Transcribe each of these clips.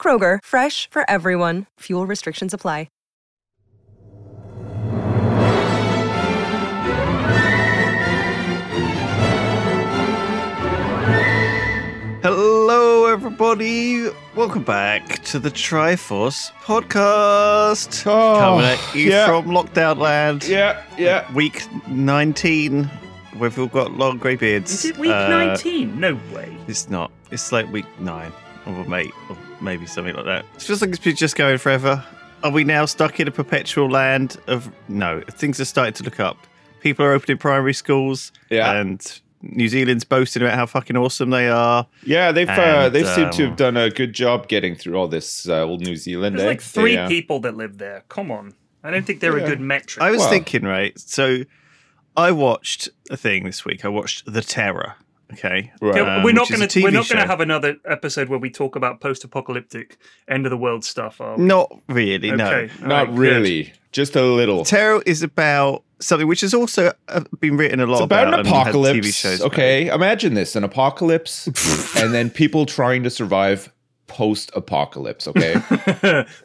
Kroger, fresh for everyone. Fuel restrictions apply. Hello, everybody. Welcome back to the Triforce podcast. Oh, Coming at you yeah. from lockdown land. Yeah, yeah. Week 19. We've all got long grey beards. Is it week Uh, 19? No way. It's not. It's like week 9 or mate, or maybe something like that. It feels like it's been just going forever. Are we now stuck in a perpetual land of. No, things are starting to look up. People are opening primary schools. Yeah. And New Zealand's boasting about how fucking awesome they are. Yeah, they've uh, they've seemed to um, have done a good job getting through all this uh, old New Zealand. There's eh? like three They, uh, people that live there. Come on. I don't think they're Yeah. a good metric. I was Well- thinking, right? So I watched a thing this week. I watched The Terror. Okay. Right. Um, we're not going to we're not going to have another episode where we talk about post-apocalyptic end of the world stuff. Are we? Not really, no. Okay, all Not right, good. really, just a little. Terror is about something which has also uh, been written a lot It's about an apocalypse. TV shows. about. okay, imagine this: an apocalypse, and then people trying to survive post-apocalypse. Okay,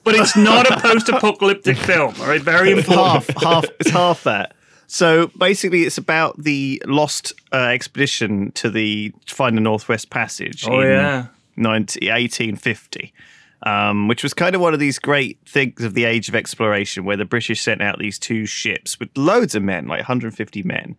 but it's not a post-apocalyptic film. All right, very important. half, half, it's half that. So basically, it's about the lost uh, expedition to the to find the Northwest Passage. Oh in yeah. 90, 1850, um, which was kind of one of these great things of the age of exploration where the British sent out these two ships with loads of men, like 150 men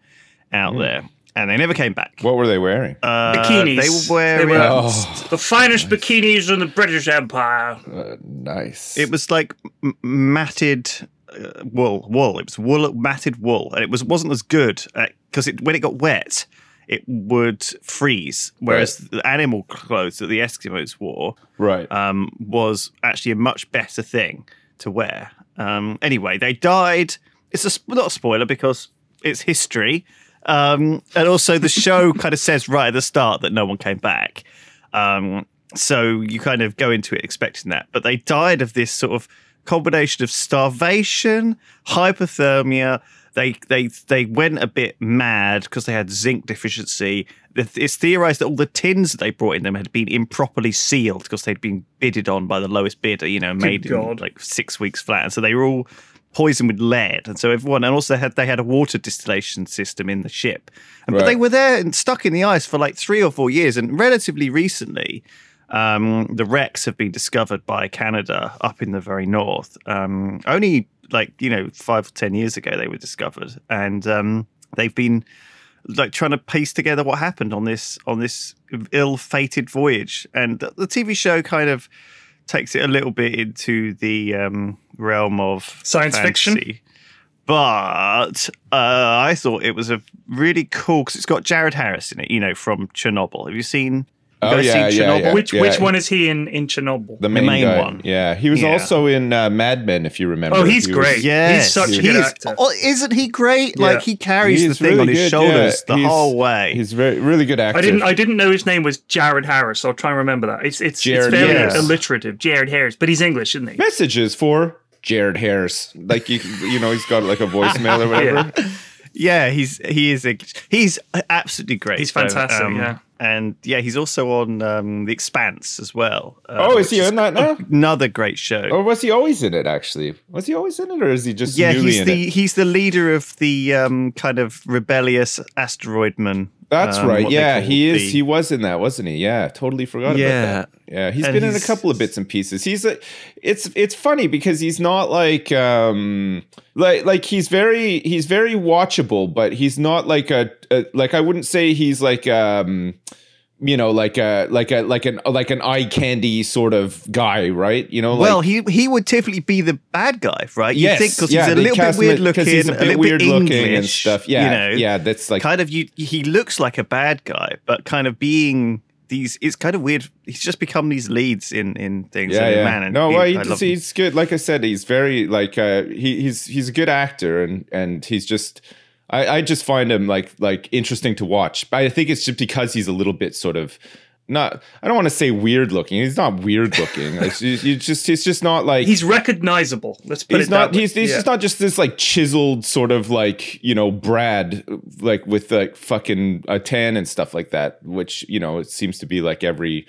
out there, and they never came back. what were they wearing? Uh, Bikinis. They were wearing. They were- oh, The finest bikinis in the British Empire. uh, nice. It was like m- matted uh, wool, wool. It was wool, matted wool, and it was wasn't as good because it when it got wet, it would freeze. Whereas the animal clothes that the Eskimos wore right. um, was actually a much better thing to wear. Um, anyway, they died. It's a not a spoiler because it's history, um, and also the show kind of says right at the start that no one came back. Um, so you kind of go into it expecting that, but they died of this sort of combination of starvation, hypothermia. They they they went a bit mad because they had zinc deficiency. It's theorized that all the tins that they brought in them had been improperly sealed because they'd been bidded on by the lowest bidder. You know, made in like six weeks flat, and so they were all poisoned with lead. And so everyone, and also had they had a water distillation system in the ship, and, but they were there and stuck in the ice for like three or four years. And relatively recently, um, the wrecks have been discovered by Canada up in the very north. Um, only like you know five or ten years ago they were discovered, and um, they've been like trying to piece together what happened on this on this ill-fated voyage. And the, the TV show kind of takes it a little bit into the um, realm of Science fiction? But uh, I thought it was a really cool because it's got Jared Harris in it, you know, from Chernobyl. Have you seen? You Oh, guys yeah, yeah, Chernobyl? yeah. Which which one is he in in Chernobyl? the main, main one. Yeah, he was Yeah. also in uh, Mad Men, if you remember. Oh, he's He was- great. Yes, He's such a he good is. actor. Oh, isn't he great? Yeah. Like he carries He the thing really on his good, shoulders yeah. the He's- whole way. He's very really good actor. I didn't I didn't know his name was Jared Harris. So I'll try and remember that. It's it's, Jared it's very Harris. alliterative. Jared Harris, but he's English, isn't he? messages for Jared Harris. Like you, you know, he's got like a voicemail or whatever. Yeah, he's he is a, he's absolutely great. He's So, fantastic, um, yeah. And yeah, he's also on um, The Expanse as well. uh, Oh, is he in that now? Another great show. Or was he always in it? Actually, was he always in it, or is he just yeah, he's the it? he's the leader of the um, kind of rebellious asteroid man. That's um, right. Yeah, he is. the- He was in that, wasn't he? Yeah, totally forgot Yeah. about that. Yeah, he's And been in a couple of bits and pieces. He's a. It's it's funny because he's not like um like like he's very he's very watchable, but he's not like a, a like I wouldn't say he's like um you know like a like a like an like an eye candy sort of guy, right? You know, well, he he would typically be the bad guy, right? You yes, think because yeah, he's a little bit weird looking, he's a a, bit little weird bit looking English, and stuff. Yeah, you know, yeah, that's like kind of you. He looks like a bad guy, but kind of being these. It's kind of weird. He's just become these leads in in things. Yeah, and yeah. Man, and no, he- well, he, love he's good. Like I said, he's very like uh, he, he's he's a good actor, and and he's just. I, I just find him like like interesting to watch. But I think it's just because he's a little bit sort of not. I don't want to say weird looking. He's not weird looking. It's you just he's just not like He's recognizable. Let's put he's it not that way. he's, he's Yeah. just not just this like chiseled sort of like you know brad like with like fucking a tan and stuff like that which you know it seems to be like every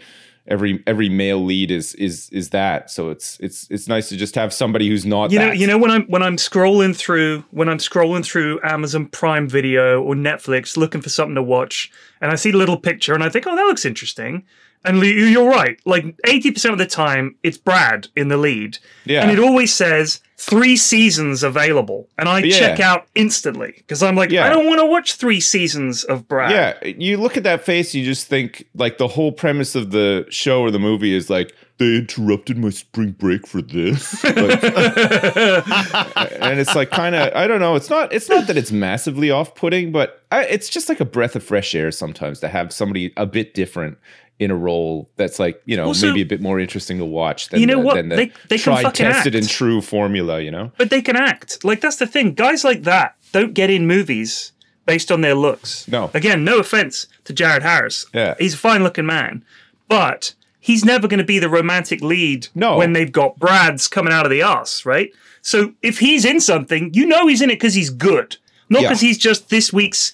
every every male lead is is is that so it's it's it's nice to just have somebody who's not You know, that. you know when I'm when I'm scrolling through when I'm scrolling through Amazon Prime Video or Netflix looking for something to watch, and I see a little picture and I think, oh, that looks interesting. And you- you're right. Like eighty percent of the time, it's Brad in the lead, Yeah. and it always says three seasons available, and I Yeah. check out instantly because I'm like, Yeah. I don't want to watch three seasons of Brad. yeah you look at that face you just think like the whole premise of the show or the movie is like they interrupted my spring break for this Like- and it's like kind of i don't know it's not it's not that it's massively off-putting but I, it's just like a breath of fresh air sometimes to have somebody a bit different in a role that's like you know Also- maybe a bit more interesting to watch than You know the, what? than the They- they can tried fucking tested and true formula you know But they can act. Like that's the thing. Guys like that don't get in movies based on their looks. No. Again, no offense to Jared Harris. Yeah. He's a fine looking man. But he's never going to be the romantic lead No. when they've got Brad's coming out of the ass, right? So if he's in something, you know he's in it because he's good. Not Yeah. because he's just this week's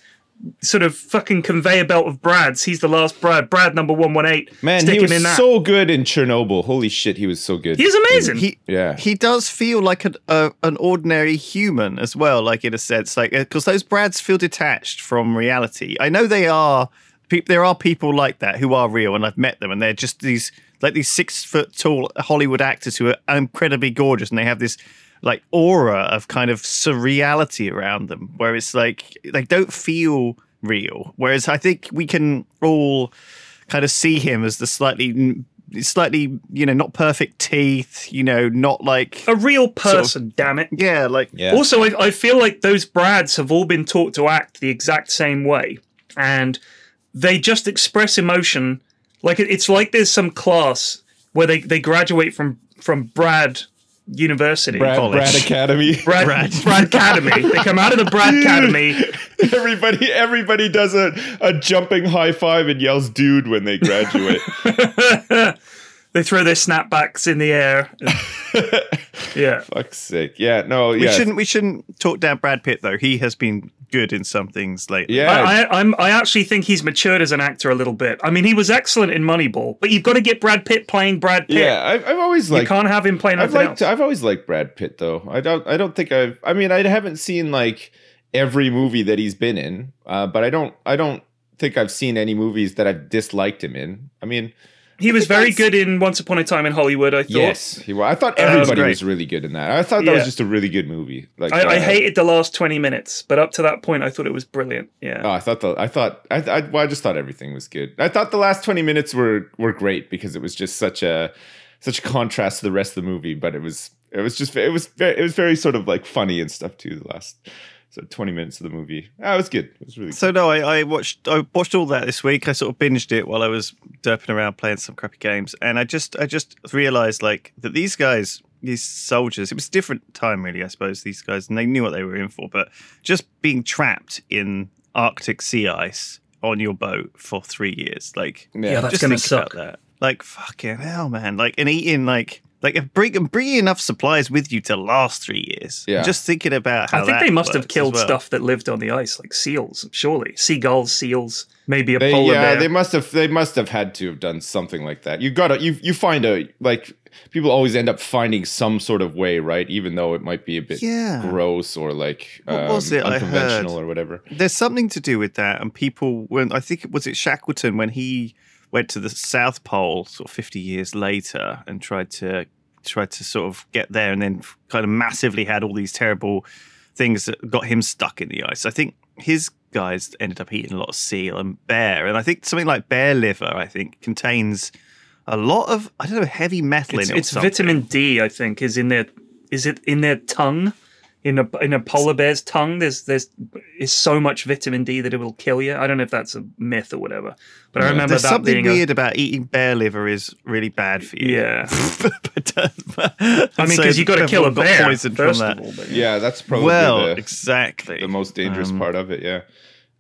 sort of fucking conveyor belt of Brad's. He's the last Brad. Brad number 118. man Stick he him was in that. so good in chernobyl holy shit he was so good He's amazing. He Yeah. he does feel like an a, an ordinary human as well, like in a sense, like uh, because those Brads feel detached from reality. I know they are. Pe- there are people like that who are real, and I've met them, and they're just these like these six foot tall Hollywood actors who are incredibly gorgeous, and they have this like aura of kind of surreality around them, where it's like they don't feel real. Whereas I think we can all kind of see him as the slightly slightly you know not perfect teeth you know not like a real person, damn it. yeah like Yeah. Also, I, I feel like those Brads have all been taught to act the exact same way, and they just express emotion. Like it- it's like there's some class where they, they graduate from from Brad University, brad, college. brad academy Brad, Brad. Brad Academy. They come out of the Brad Academy. everybody everybody does a, a jumping high five and yells dude when they graduate They throw their snapbacks in the air. yeah. fuck's sake yeah no we yeah shouldn't we shouldn't talk down brad pitt though he has been good in some things lately yeah I, I, I'm, I actually think he's matured as an actor a little bit. I mean, he was excellent in Moneyball, but you've got to get Brad Pitt playing Brad Pitt. yeah I've, I've always you liked can't have him playing I've liked else. I've always liked Brad Pitt though. I don't I don't think I've I mean I haven't seen like every movie that he's been in, uh, but I don't I don't think I've seen any movies that I've disliked him in. I mean, He was very good in Once Upon a Time in Hollywood. I thought. yes, he was. I thought Uh, everybody great. was really good in that. I thought that Yeah. was just a really good movie. Like I, I uh, hated the last twenty minutes, but up to that point, I thought it was brilliant. Yeah. Oh, I thought the I thought I I, well, I just thought everything was good. I thought the last twenty minutes were were great because it was just such a such a contrast to the rest of the movie. But it was it was just it was very, it was very sort of like funny and stuff too. The last so twenty minutes of the movie, ah, it was good. It was really. so no I, I watched i watched all that this week i sort of binged it while i was derping around playing some crappy games and i just i just realized like that these guys these soldiers it was a different time really i suppose these guys and they knew what they were in for but just being trapped in arctic sea ice on your boat for three years like good. Yeah, that's just gonna think suck. about that. Like fucking hell, man. Like and eating like like and bring and bring enough supplies with you to last three years. Yeah. Just thinking about how I think that they must have killed well. stuff that lived on the ice, like seals, surely seagulls, seals, maybe a They, polar yeah, bear. they must have. They must have had to have done something like that. You gotta. You you find a like. People always end up finding some sort of way, right? Even though it might be a bit Yeah. gross or like What um, was it I unconventional heard? or whatever. There's something to do with that, and people when I think it was it Shackleton when he went to the South Pole sort of 50 years later and tried to tried to sort of get there, and then kind of massively had all these terrible things that got him stuck in the ice. I think his guys ended up eating a lot of seal and bear, and I think something like bear liver, I think, contains a lot of I don't know heavy metal it's in it. it's vitamin D, I think, is in their is it in their tongue? In a in a polar bear's tongue. There's there's is so much vitamin D that it will kill you. I don't know if that's a myth or whatever, but I remember There's that something being weird about eating bear liver is really bad for you. yeah. but, uh, I mean, because you got to kill a got bear poisoned from first that. of all. But, Yeah, that's probably Well, the, exactly. the most dangerous Um, part of it. Yeah.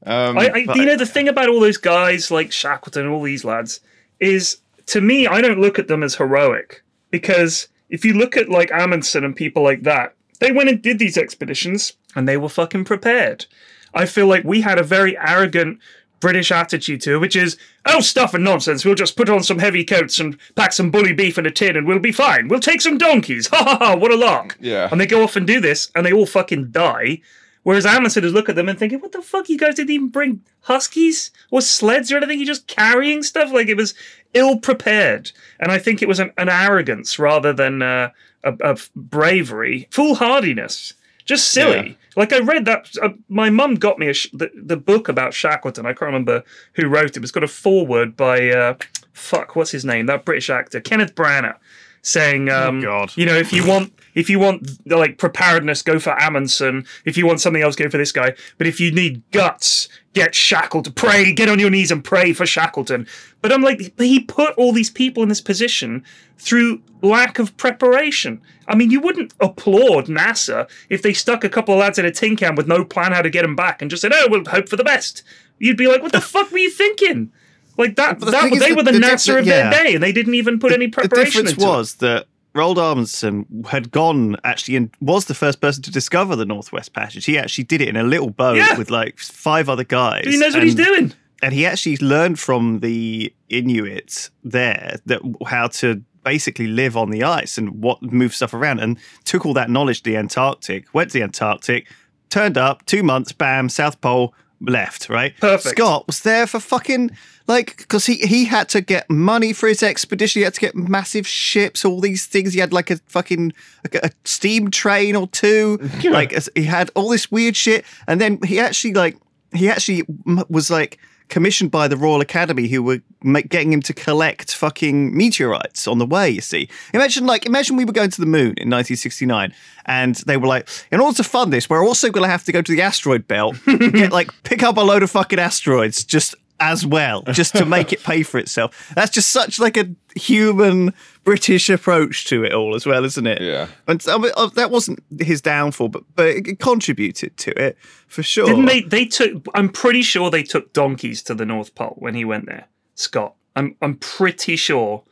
Um, I, I, you know, the thing about all those guys like Shackleton and all these lads is, to me, I don't look at them as heroic because if you look at like Amundsen and people like that, they went and did these expeditions and they were fucking prepared. I feel like we had a very arrogant British attitude to it, which is, oh, stuff and nonsense. We'll just put on some heavy coats and pack some bully beef in a tin and we'll be fine. We'll take some donkeys. Ha ha ha, what a lark. Yeah. And they go off and do this and they all fucking die. Whereas is look at them and thinking, what the fuck? You guys didn't even bring huskies or sleds or anything. You're just carrying stuff. Like it was ill prepared. And I think it was an, an arrogance rather than uh, a, a bravery, foolhardiness. Just silly. Yeah. Like I read that. Uh, my mum got me a sh- the, the book about Shackleton. I can't remember who wrote it. It's got a foreword by uh, fuck. What's his name? That British actor, Kenneth Branagh, saying, um, God. you know, if you want, if you want like preparedness, go for Amundsen. If you want something else, go for this guy. But if you need guts, get Shackleton. Pray, get on your knees and pray for Shackleton. But I'm like, he put all these people in this position through lack of preparation. I mean, you wouldn't applaud NASA if they stuck a couple of lads in a tin can with no plan how to get them back and just said, "Oh, we'll hope for the best." You'd be like, "What the fuck were you thinking?" Like that, the that they were the, the NASA difference- of their day, and they didn't even put any the preparation difference into it. was that Roald Amundsen had gone actually and was the first person to discover the Northwest Passage. He actually did it in a little boat Yeah. with like five other guys. He knows what he's doing. and he actually learned from the Inuit there that how to basically live on the ice and what move stuff around and took all that knowledge to the Antarctic, went to the Antarctic, turned up, two months, bam, South Pole, left, right? Perfect. Scott was there for fucking like because he he had to get money for his expedition. He had to get massive ships, all these things. He had like a fucking like a steam train or two. Like he had all this weird shit, and then he actually like he actually was like commissioned by the Royal Academy, who were getting him to collect fucking meteorites on the way. You see, imagine like imagine we were going to the moon in 1969, and they were like, in order to fund this, we're also going to have to go to the asteroid belt, get like pick up a load of fucking asteroids just as well, just to make it pay for itself. That's just such like a human British approach to it all, as well, isn't it? Yeah. And I mean, uh, that wasn't his downfall, but but it contributed to it for sure. Didn't they? They took. I'm pretty sure they took donkeys to the North Pole when he went there. Scott. I'm. I'm pretty sure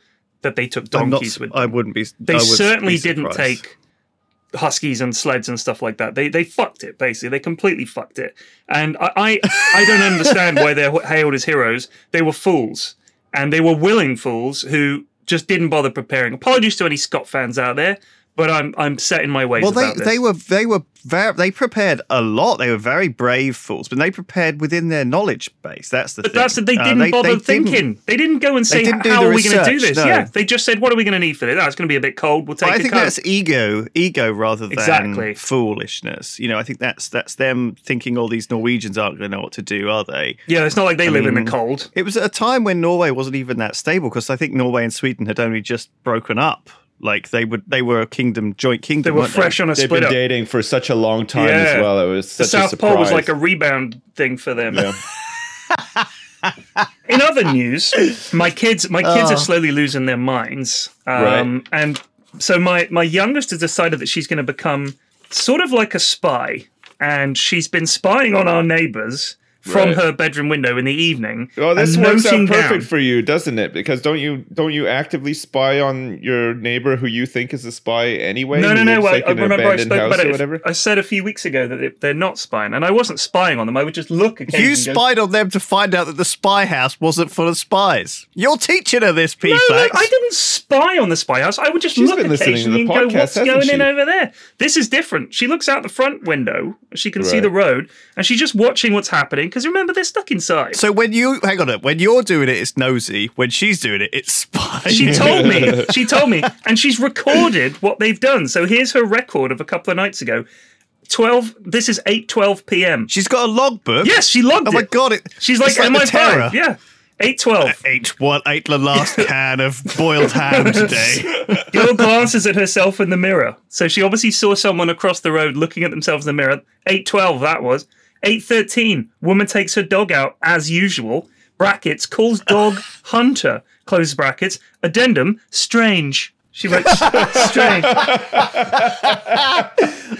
that they took I'm not donkeys s- with. I wouldn't be. They would certainly be didn't take huskies and sleds and stuff like that. They they fucked it basically. They completely fucked it. And I I, I don't understand why they're hailed as heroes. They were fools, and they were willing fools who just didn't bother preparing. Apologies to any Scott fans out there, but I'm I'm set in my ways. Well, they they were they were very they prepared a lot. They were very brave fools, but they prepared within their knowledge base. That's the But thing. that's they Uh, didn't bother they didn't- thinking. They didn't go and say, "How are we going to do this?" no. Yeah, they just said, "What are we going to need for this? Oh, going to be a bit cold. We'll take I a think coat." that's ego, ego rather than Exactly. foolishness. You know, I think that's that's them thinking all these Norwegians aren't going to know what to do, are they? yeah, it's not like they live in the cold. It was at a time when Norway wasn't even that stable because I think Norway and Sweden had only just broken up. Like they would, they were a kingdom, joint kingdom. They were weren't fresh on a They've split been up. dating for such a long time Yeah. as well. It was The such a South surprise. Pole was like a rebound thing for them. Yeah. In other news, my kids, my kids Oh. are slowly losing their minds, um, and so my my youngest has decided that she's going to become sort of like a spy, and she's been spying on our neighbors from Right. her bedroom window in the evening. Well, this works out perfect down- for you, doesn't it? Because don't you don't you actively spy on your neighbor who you think is a spy anyway? No, no, no. lives, I, like, I remember I spoke about it. whatever. I said a few weeks ago that it, they're not spying, and I wasn't spying on them. I would just look occasionally. You and go, spied on them to find out that the spy house wasn't full of spies. You're teaching her this, P. No, no, I didn't spy on the spy house. I would just She's look been listening to occasionally the and go, "What's hasn't going in over there?" This is different. She looks out the front window. She can see the road, and she's just watching what's happening. Because remember, they're stuck inside. So when you hang on, a when you're doing it, it's nosy. When she's doing it, it's spy. She told me. She told me, and she's recorded what they've done. So here's her record of a couple of nights ago. Twelve. This is eight twelve p.m. She's got a logbook. Yes, she logged it. Oh my it. god! It, She's like, it's the "Am I terror. five? Yeah. Eight twelve. Ate what? Ate the last can of boiled ham today. Girl glances at herself in the mirror. So she obviously saw someone across the road looking at themselves in the mirror. 812, that was. 813, woman takes her dog out as usual. Brackets, calls dog hunter. Close brackets. Addendum, strange. She writes strange.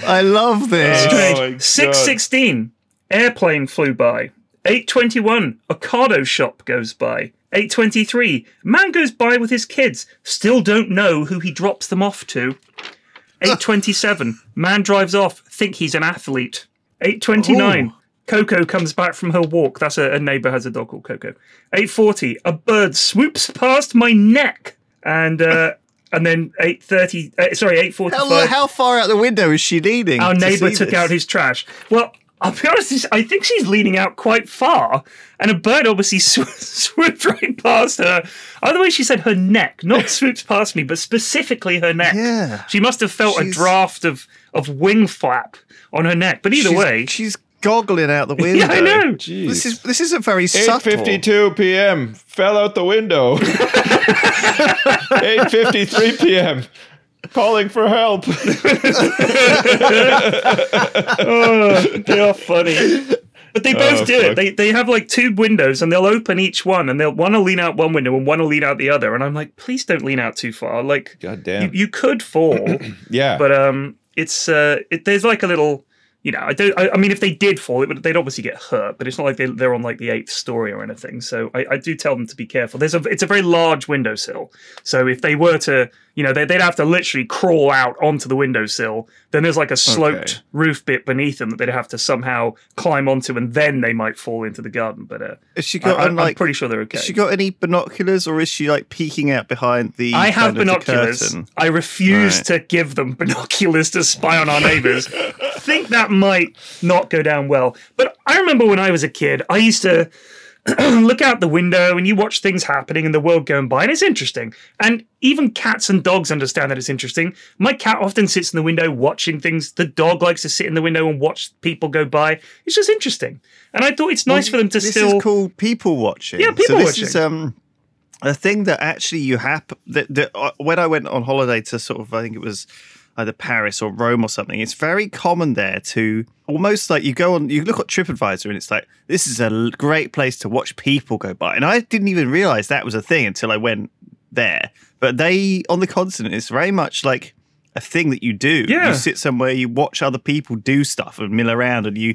I love this. Oh strange. Oh 616, airplane flew by. 821, Ocado shop goes by. 823, man goes by with his kids. Still don't know who he drops them off to. 827, man drives off, think he's an athlete. 829, Coco comes back from her walk. That's a, a neighbor has a dog called Coco. 840, a bird swoops past my neck. And uh, and then 830, uh, sorry, 845. How, how far out the window is she leaning? Our to see took this? out his trash. Well, I'll be honest, I think she's leaning out quite far, and a bird obviously sw- swooped right past her. Other way, she said her neck, not swoops past me, but specifically her neck. Yeah. She must have felt a draft of, of wing flap on her neck. But either she's, way, she's goggling out the window. yeah, I know. This is this isn't very subtle. 8:52 p.m. Fell out the window. 8:53 p.m. Calling for help. they are funny. But they both Oh, do it. They they have like two windows and they'll open each one and they'll one will lean out one window and one will lean out the other. And I'm like, please don't lean out too far. Like God you, damn. you could fall. yeah. but um, it's uh, it, there's like a little, you know, I don't. I, I mean, if they did fall, it would, they'd obviously get hurt. But it's not like they, they're on like the eighth story or anything. So I, I do tell them to be careful. There's a, it's a very large windowsill. So if they were to, you know, they, they'd have to literally crawl out onto the windowsill. Then there's like a sloped Okay. roof bit beneath them that they'd have to somehow climb onto, and then they might fall into the garden. But uh, Has she got I, um, like? am pretty sure they're okay. Has she got any binoculars, or is she like peeking out behind the? I have kind of the binoculars. I refuse Right. to give them binoculars to spy on our neighbors. Think that might not go down well. But I remember when I was a kid, I used to look out the window and you watch things happening and the world going by, and it's interesting. And even cats and dogs understand that it's interesting. My cat often sits in the window watching things. The dog likes to sit in the window and watch people go by. It's just interesting. And I thought it's nice for them to this still. is called people watching. Yeah, people so this watching. is um a thing that actually you have that, that uh, when I went on holiday to sort of I think it was either Paris or Rome or something. It's very common there to almost like you go on you look at TripAdvisor and it's like this is a great place to watch people go by, and I didn't even realize that was a thing until I went there. But they on the continent, it's very much like a thing that you do. Yeah. You sit somewhere, you watch other people do stuff and mill around, and you.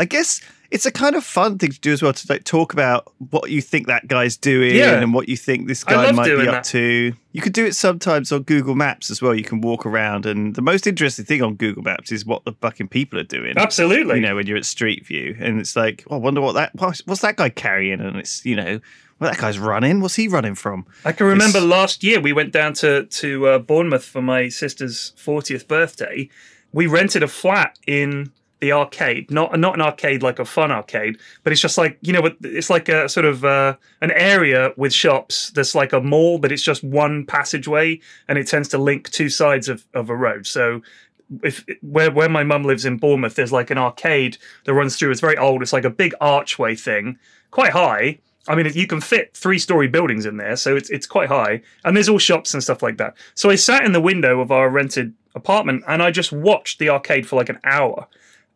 I guess it's a kind of fun thing to do as well to like talk about what you think that guy's doing Yeah. and what you think this guy might be up that. to. You could do it sometimes on Google Maps as well. You can walk around, and the most interesting thing on Google Maps is what the fucking people are doing. Absolutely. You know, when you're at Street View, and it's like, oh, I wonder what that what's, what's that guy carrying, and it's you know, well, that guy's running. What's he running from? I can remember It's- last year we went down to to uh, Bournemouth for my sister's 40th birthday. We rented a flat in the arcade, not not an arcade like a fun arcade, but it's just like you know, it's like a sort of uh, an area with shops. That's like a mall, but it's just one passageway, and it tends to link two sides of, of a road. So if where where my mum lives in Bournemouth, there's like an arcade that runs through. It's very old. It's like a big archway thing, quite high. I mean, you can fit three story buildings in there, so it's it's quite high. And there's all shops and stuff like that. So I sat in the window of our rented apartment and I just watched the arcade for like an hour.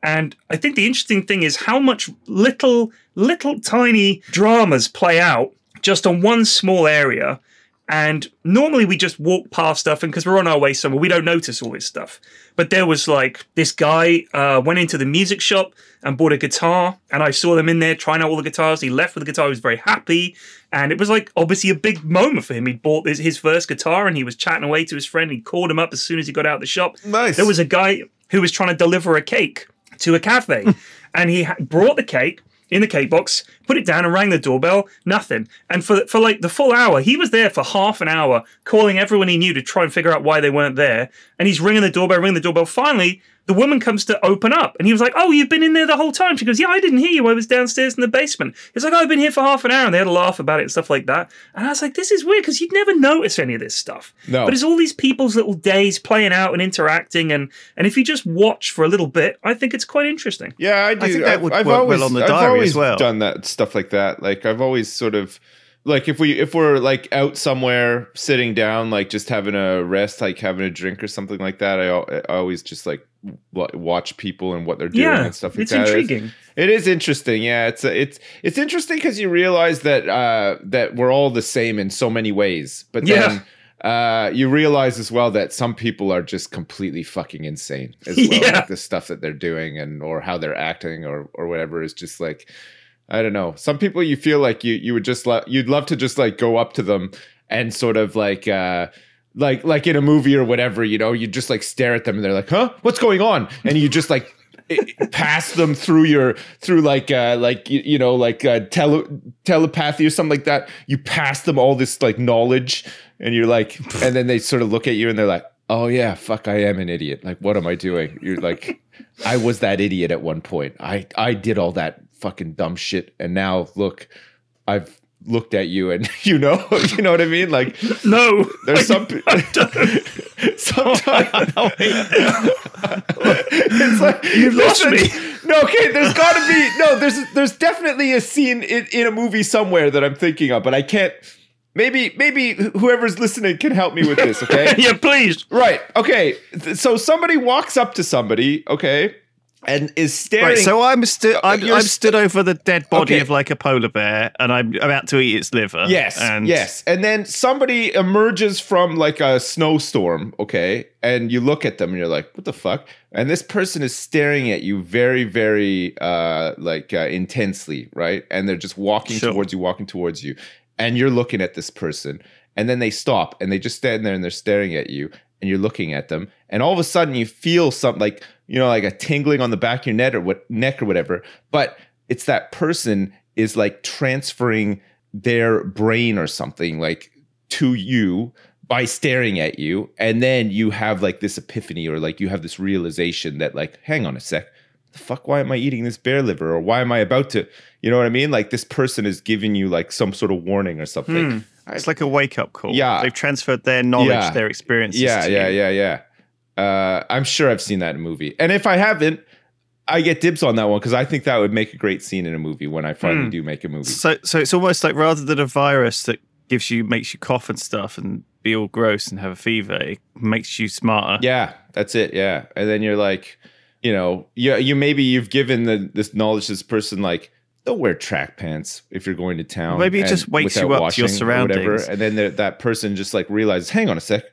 And I think the interesting thing is how much little, little tiny dramas play out just on one small area. And normally we just walk past stuff, and because we're on our way somewhere, we don't notice all this stuff. But there was like this guy uh, went into the music shop and bought a guitar, and I saw them in there trying out all the guitars. He left with the guitar, he was very happy, and it was like obviously a big moment for him. He bought his, his first guitar, and he was chatting away to his friend. He called him up as soon as he got out of the shop. Nice. There was a guy who was trying to deliver a cake to a cafe, hmm. and he ha- brought the cake in the cake box, put it down, and rang the doorbell. Nothing. And for for like the full hour, he was there for half an hour, calling everyone he knew to try and figure out why they weren't there. And he's ringing the doorbell, ringing the doorbell. Finally, the woman comes to open up, and he was like, "Oh, you've been in there the whole time." She goes, "Yeah, I didn't hear you. I was downstairs in the basement." He's like, "Oh, I've been here for half an hour," and they had a laugh about it and stuff like that. And I was like, "This is weird because you'd never notice any of this stuff." No. But it's all these people's little days playing out and interacting, and and if you just watch for a little bit, I think it's quite interesting. Yeah, I do. think that I've, would I've work well always, on the I've diary always as well. done that stuff like that. Like I've always sort of like if we if we're like out somewhere sitting down like just having a rest like having a drink or something like that i, I always just like watch people and what they're doing Yeah, and stuff like it's that intriguing. it is interesting yeah it's it's it's interesting because you realize that uh that we're all the same in so many ways but then uh you realize as well that some people are just completely fucking insane as well Yeah. like the stuff that they're doing and or how they're acting or or whatever is just like I don't know. Some people you feel like you you would just lo- you'd love to just like go up to them and sort of like uh like like in a movie or whatever, you know, you just like stare at them and they're like, "Huh? What's going on?" And you just like pass them through your through like uh like you, you know like uh, tele- telepathy or something like that. You pass them all this like knowledge and you're like and then they sort of look at you and they're like, "Oh yeah, fuck, I am an idiot. Like what am I doing?" You're like I was that idiot at one point. I I did all that fucking dumb shit, and now look, I've looked at you, and you know, you know what I mean. Like No, there's some sometimes it's like You've lost me. No, okay, there's got to be no. There's there's definitely a scene in, in a movie somewhere that I'm thinking of, but I can't. Maybe maybe whoever's listening can help me with this. Okay. yeah, please. Right. Okay. So somebody walks up to somebody, okay, and is staring. Right, so I'm stood. I'm, I'm st- stood over the dead body Okay. of like a polar bear, and I'm about to eat its liver. yes, and yes, and then somebody emerges from like a snowstorm, okay, and you look at them and you're like, "What the fuck?" And this person is staring at you very, very uh, like uh, intensely, right? And they're just walking Sure. towards you, walking towards you, and you're looking at this person, and then they stop and they just stand there and they're staring at you, and you're looking at them, and all of a sudden you feel something like you know, like a tingling on the back of your neck or what neck or whatever, but it's that person is like transferring their brain or something like to you by staring at you and then you have like this epiphany or like you have this realization that like hang on a sec the fuck why am i eating this bear liver or why am i about to you know what i mean like this person is giving you like some sort of warning or something hmm. it's like a wake up call. Yeah. they've transferred their knowledge, Yeah. their experiences. yeah yeah you. yeah yeah uh i'm sure i've seen that in a movie and if i haven't i get dibs on that one because i think that would make a great scene in a movie when i finally do make a movie So, so it's almost like rather than a virus that gives you, makes you cough and stuff, and be all gross and have a fever, it makes you smarter. Yeah, that's it. Yeah, and then you're like, you know, you you maybe you've given the this knowledge to this person like. Don't wear track pants if you're going to town. Maybe it just wakes you up to your or whatever, surroundings. And then the, that person just like realizes, hang on a sec,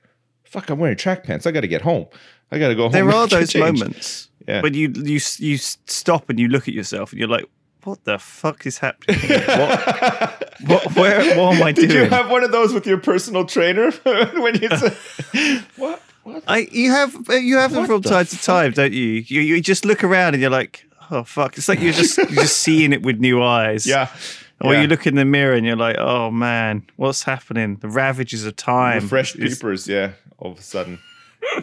fuck, I'm wearing track pants. I got to get home. I got to go home. there are those changed." moments Yeah. when you you you stop and you look at yourself and you're like, "What the fuck is happening? what, what, where, what am I doing? Did you doing?" have one of those with your personal trainer when you say, what? What? I you have uh, you have them from the time to time, don't you? You you just look around and you're like, "Oh fuck!" It's like you're just you're just seeing it with new eyes. Yeah. Or yeah. you look in the mirror and you're like, "Oh man, what's happening? The ravages of time." the fresh peepers. Yeah. All of a sudden,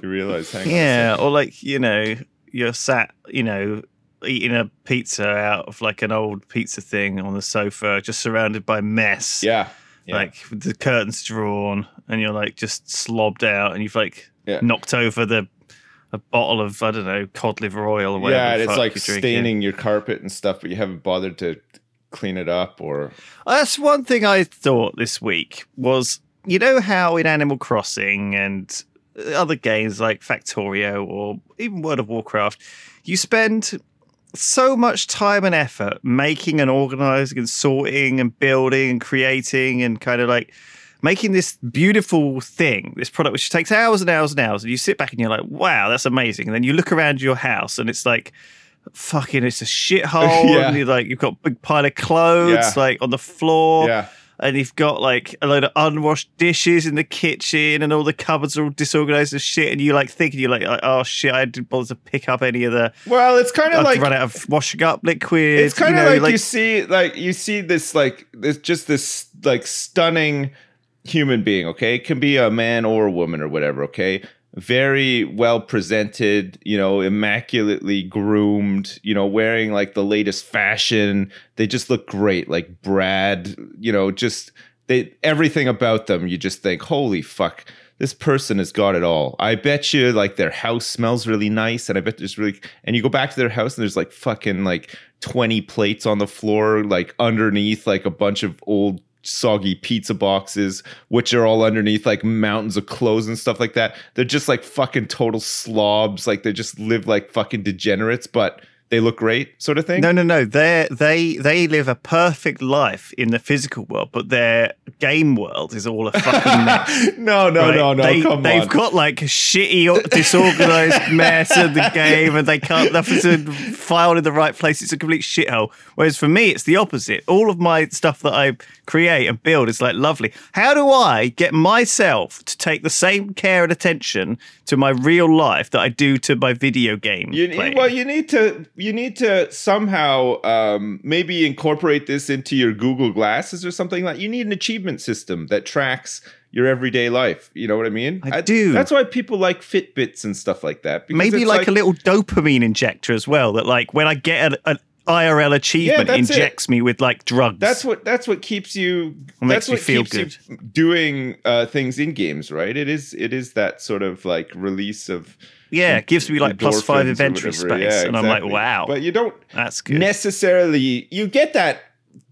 you realize, hang Yeah, or like you know, you're sat, you know, eating a pizza out of like an old pizza thing on the sofa, just surrounded by mess. Yeah. Yeah. Like with the curtains drawn, and you're like just slobbed out, and you've like Yeah. knocked over the a bottle of I don't know cod liver oil or whatever. yeah, and it's like you're drinking. staining your carpet and stuff, but you haven't bothered to clean it up or That's one thing I thought this week was you know how in Animal Crossing and other games like Factorio or even World of Warcraft, you spend so much time and effort making and organizing and sorting and building and creating and kind of like making this beautiful thing, this product which takes hours and hours and hours, and you sit back and you're like, wow, that's amazing. And then you look around your house and it's like fucking it's a shithole. Yeah. And you're like you've got a big pile of clothes Yeah. like on the floor. yeah. And you've got like a load of unwashed dishes in the kitchen, and all the cupboards are all disorganized and shit. And you like thinking, you're like, oh shit, I didn't bother to pick up any of the. Well, it's kind of like run out of washing up liquid. it's kind you of know, like, you see like you see this like this just this like stunning human being okay it can be a man or a woman or whatever okay very well presented you know immaculately groomed you know wearing like the latest fashion they just look great like brad you know just they everything about them you just think holy fuck this person has got it all. I bet you like their house smells really nice, and I bet there's really and you go back to their house and there's like fucking like 20 plates on the floor, like underneath like a bunch of old soggy pizza boxes, which are all underneath like mountains of clothes and stuff like that. They're just like fucking total slobs. Like they just live like fucking degenerates, but they look great, sort of thing. No, no, no. They they they live a perfect life in the physical world, but their game world is all a fucking mess. no, no, right? no, no. They, come they've on. got like a shitty, disorganized mess of the game, and they can't nothing filed in the right place. It's a complete shithole. Whereas for me, it's the opposite. All of my stuff that I create and build is like lovely. How do I get myself to take the same care and attention to my real life that I do to my video game? You, well, you need to you need to somehow um, maybe incorporate this into your Google Glasses or something like. You need an achievement system that tracks your everyday life. You know what I mean? I do. That's why people like Fitbits and stuff like that. Maybe it's like, a little dopamine injector as well. That like when I get an, an IRL achievement, it. injects me with like drugs. That's what that's what keeps you. It makes that's me what feel keeps you doing uh, things in games, right? It is it is that sort of like release of yeah. It gives me like plus five inventory space, Yeah, and I'm like, wow, But you don't that's good. necessarily you get that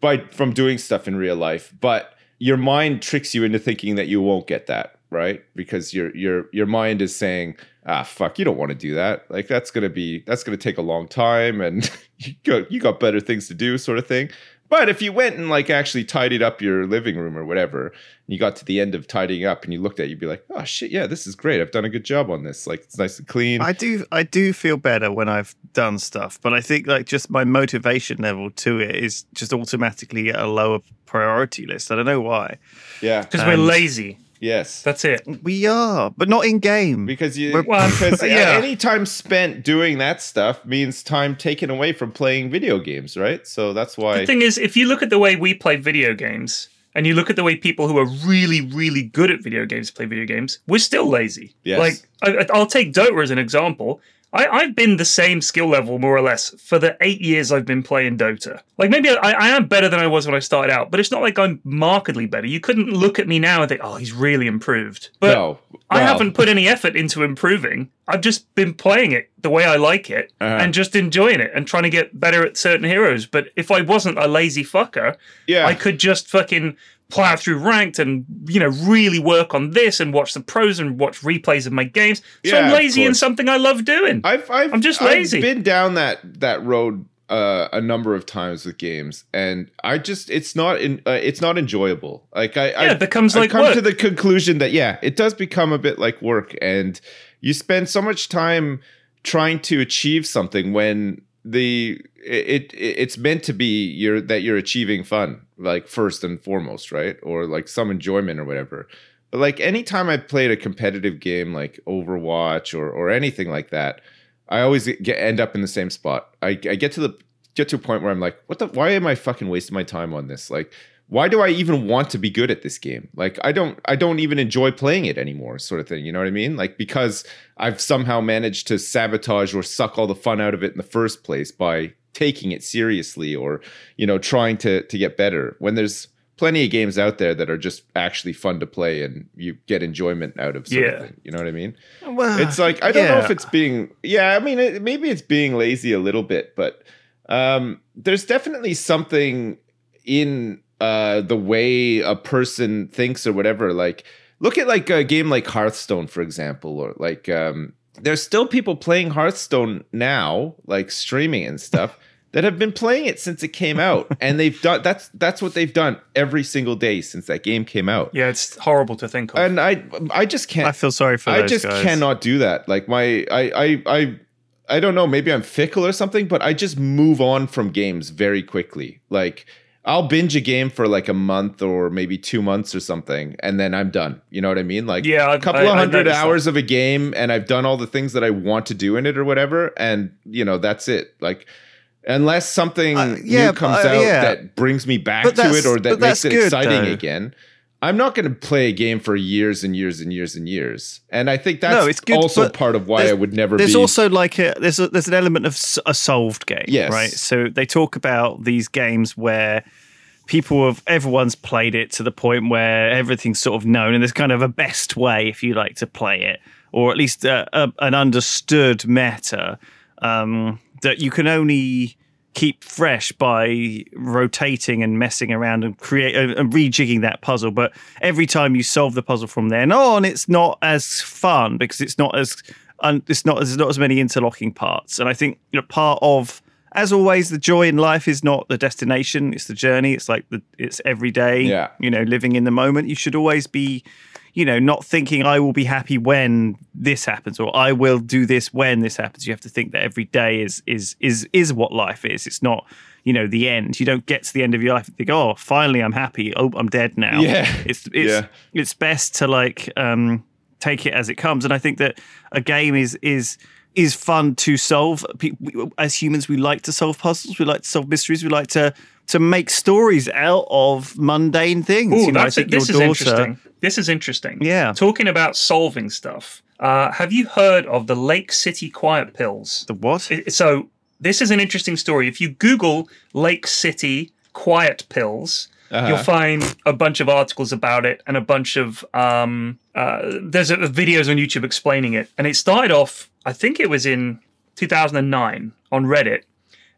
by from doing stuff in real life, but your mind tricks you into thinking that you won't get that, right? Because your your your mind is saying, "Ah, fuck, you don't want to do that. Like that's going to be that's to take a long time and you got you got better things to do sort of thing." But if you went and like actually tidied up your living room or whatever, and you got to the end of tidying up and you looked at it, you'd be like, "Oh shit, yeah, this is great. I've done a good job on this. Like it's nice and clean." I do I do feel better when I've done stuff, but I think like just my motivation level to it is just automatically at a lower priority list. I don't know why. yeah. Because we're lazy. Yes. That's it. We are, but not in game. because you Well, because yeah. any time spent doing that stuff means time taken away from playing video games, right? So that's why The thing is, if you look at the way we play video games, and you look at the way people who are really, really good at video games play video games, we're still lazy. Yes. Like, I, I'll take Dota as an example. I, I've been the same skill level, more or less, for the eight years I've been playing Dota. Like, maybe I, I am better than I was when I started out, but it's not like I'm markedly better. You couldn't look at me now and think, oh, he's really improved. But no, I haven't put any effort into improving. I've just been playing it the way I like it Uh-huh. and just enjoying it and trying to get better at certain heroes. But if I wasn't a lazy fucker, Yeah, I could just fucking plow through ranked and you know really work on this and watch the pros and watch replays of my games. So Yeah, I'm lazy in something I love doing. I've, I've I'm just lazy. I've been down that that road uh, a number of times with games, and I just it's not in uh, it's not enjoyable. Like I, I Yeah, it becomes like come work. to the conclusion that yeah, it does become a bit like work, and you spend so much time trying to achieve something when the it, it it's meant to be you're that you're achieving fun like first and foremost right? Or like some enjoyment or whatever. But like anytime i played a competitive game like overwatch or or anything like that i always get end up in the same spot. I, I get to the get to a point where i'm like what the why am i fucking wasting my time on this? Like why do i even want to be good at this game? Like i don't i don't even enjoy playing it anymore sort of thing you know what i mean? Like because i've somehow managed to sabotage or suck all the fun out of it in the first place by taking it seriously or you know trying to to get better when there's plenty of games out there that are just actually fun to play and you get enjoyment out of sort Yeah. thing you know what i mean Well, it's like I don't know if it's being yeah. I mean, it, maybe it's being lazy a little bit, but um, there's definitely something in uh, the way a person thinks or whatever. Like, look at like a game like Hearthstone, for example, or like um, there's still people playing Hearthstone now, like streaming and stuff. That have been playing it since it came out, and they've done that's that's what they've done every single day since that game came out. yeah, it's horrible to think of. And I I just can't I feel sorry for I just guys. cannot do that. Like my I I I I don't know, maybe I'm fickle or something, but I just move on from games very quickly. Like I'll binge a game for like a month or maybe 2 months or something and then I'm done. You know what I mean? Like Yeah, a I've- couple I- of hundred noticed that. hours of a game and I've done all the things that I want to do in it or whatever and you know, that's it. Like unless something Uh, yeah, new comes uh, out yeah. that brings me back But to it or that makes it good, exciting though. again. I'm not going to play a game for years and years and years and years, and I think that's No, it's good, also part of why I would never There's be. also like a there's a, there's an element of a solved game, Yes. right? So they talk about these games where people have everyone's played it to the point where everything's sort of known, and there's kind of a best way, if you like, to play it, or at least a, a, an understood meta um, that you can only keep fresh by rotating and messing around and create uh, and rejigging that puzzle. But every time you solve the puzzle from then on, it's not as fun because it's not as and it's not there's not as many interlocking parts. And I think you know, part of as always, the joy in life is not the destination; it's the journey. It's like the it's every day. Yeah. you know, living in the moment. You should always be, you know, not thinking I will be happy when this happens or I will do this when this happens. You have to think that every day is is is is what life is. It's not. You know the end. You don't get to the end of your life and think, "Oh, finally, I'm happy. Oh, I'm dead now." Yeah. it's it's Yeah. it's best to like um take it as it comes and i think that a game is is is fun to solve as humans we like to solve puzzles we like to solve mysteries we like to to make stories out of mundane things Ooh, You know, I think This your is interesting. This is interesting. Yeah. Talking about solving stuff. Uh, have you heard of the Lake City Quiet Pills? the what It- So this is an interesting story. If you Google Lake City Quiet Pills, Uh-huh. you'll find a bunch of articles about it and a bunch of um, uh, there's a, videos on YouTube explaining it. And it started off, I think it was in 2009 on Reddit,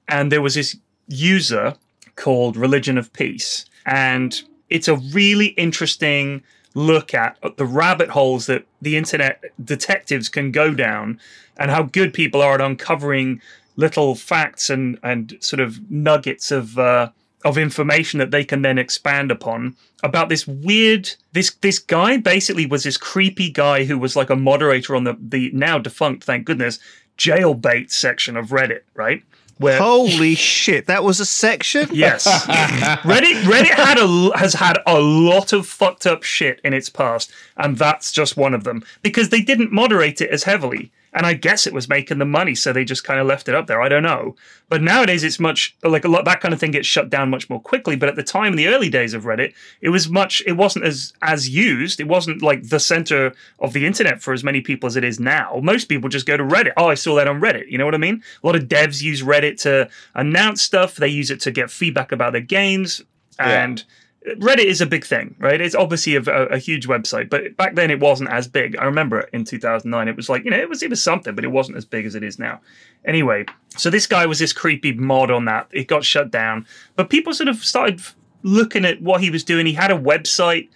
and there was this user called Religion of Peace, and it's a really interesting look at the rabbit holes that the internet detectives can go down and how good people are at uncovering little facts and and sort of nuggets of uh, of information that they can then expand upon about this weird this this guy basically was this creepy guy who was like a moderator on the the now defunct thank goodness jailbait section of Reddit right where holy shit that was a section Yes, Reddit Reddit had a has had a lot of fucked up shit in its past, and that's just one of them because they didn't moderate it as heavily. And I guess it was making the money, so they just kind of left it up there. I don't know, but nowadays it's much like a lot that kind of thing gets shut down much more quickly. But at the time, in the early days of Reddit, it was much. It wasn't as as used. It wasn't like the center of the internet for as many people as it is now. Most people just go to Reddit. Oh, I saw that on Reddit. You know what I mean? A lot of devs use Reddit to announce stuff. They use it to get feedback about their games, and Reddit is a big thing, right? It's obviously a, a, uh, a huge website, but back then it wasn't as big. I remember in 2009. It was like you know, it was it was something, but it wasn't as big as it is now. Anyway, so this guy was this creepy mod on that. It got shut down, but people sort of started looking at what he was doing. He had a website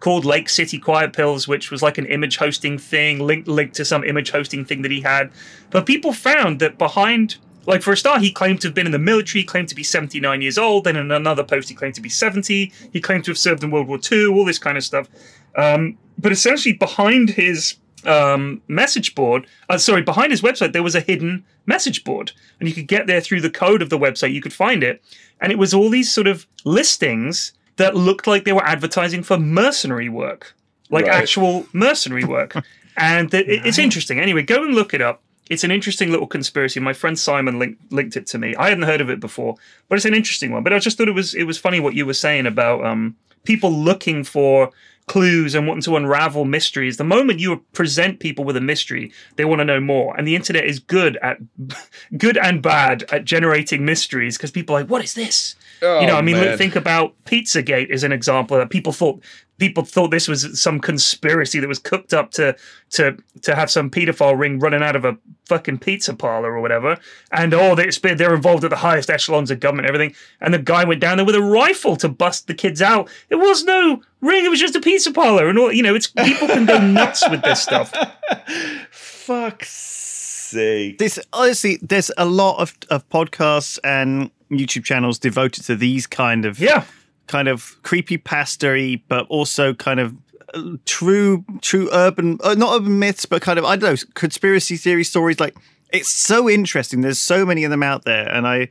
called Lake City Quiet Pills, which was like an image hosting thing, linked linked to some image hosting thing that he had. But people found that behind, like for a start, he claimed to have been in the military, claimed to be 79 years old. Then in another post, he claimed to be 70. He claimed to have served in World War II, all this kind of stuff. Um, but essentially, behind his um, message board, uh, sorry, behind his website, there was a hidden message board, and you could get there through the code of the website. You could find it, and it was all these sort of listings that looked like they were advertising for mercenary work, like Right. actual mercenary work. and it's interesting. Anyway, go and look it up. It's an interesting little conspiracy. My friend Simon linked, linked it to me. I hadn't heard of it before, but it's an interesting one. But I just thought it was it was funny what you were saying about um, people looking for clues and wanting to unravel mysteries. The moment you present people with a mystery, they want to know more. And the internet is good at good and bad at generating mysteries because people are like, what is this? Oh, you know, I mean, man. think about Pizzagate as an example that people thought people thought this was some conspiracy that was cooked up to to to have some pedophile ring running out of a fucking pizza parlor or whatever. And oh, they, it's been- they're involved at the highest echelons of government, and everything. And the guy went down there with a rifle to bust the kids out. It was no ring; it was just a pizza parlor, and all you know. It's people can go nuts with this stuff. Fuck's sake. this honestly there's a lot of, of podcasts and youtube channels devoted to these kind of Yeah. kind of creepy pastery but also kind of uh, true true urban uh, not urban myths but kind of i don't know conspiracy theory stories like it's so interesting there's so many of them out there and i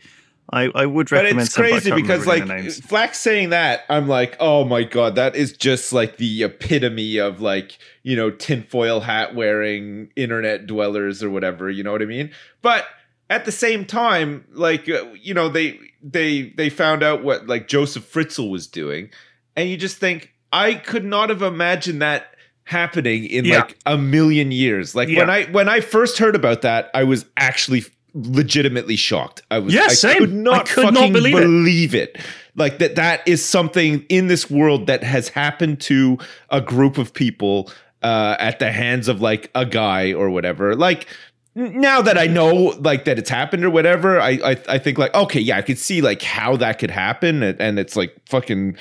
i, I would recommend it's but I crazy because, like, any of their names. Flax saying that, I'm like, oh my god, that is just like the epitome of like, you know, tinfoil hat wearing internet dwellers or whatever. You know what I mean? But at the same time, like, uh, you know, they they they found out what like Joseph Fritzl was doing, and you just think, I could not have imagined that happening in Yeah. like a million years. Like when I when I first heard about that, I was actually legitimately shocked. I was Yeah, I same. could not I could not fucking believe it. it. Like that that is something in this world that has happened to a group of people uh, at the hands of like a guy or whatever. Like now that I know like that it's happened or whatever, I I, I think like okay, yeah, I could see like how that could happen, and, and it's like fucking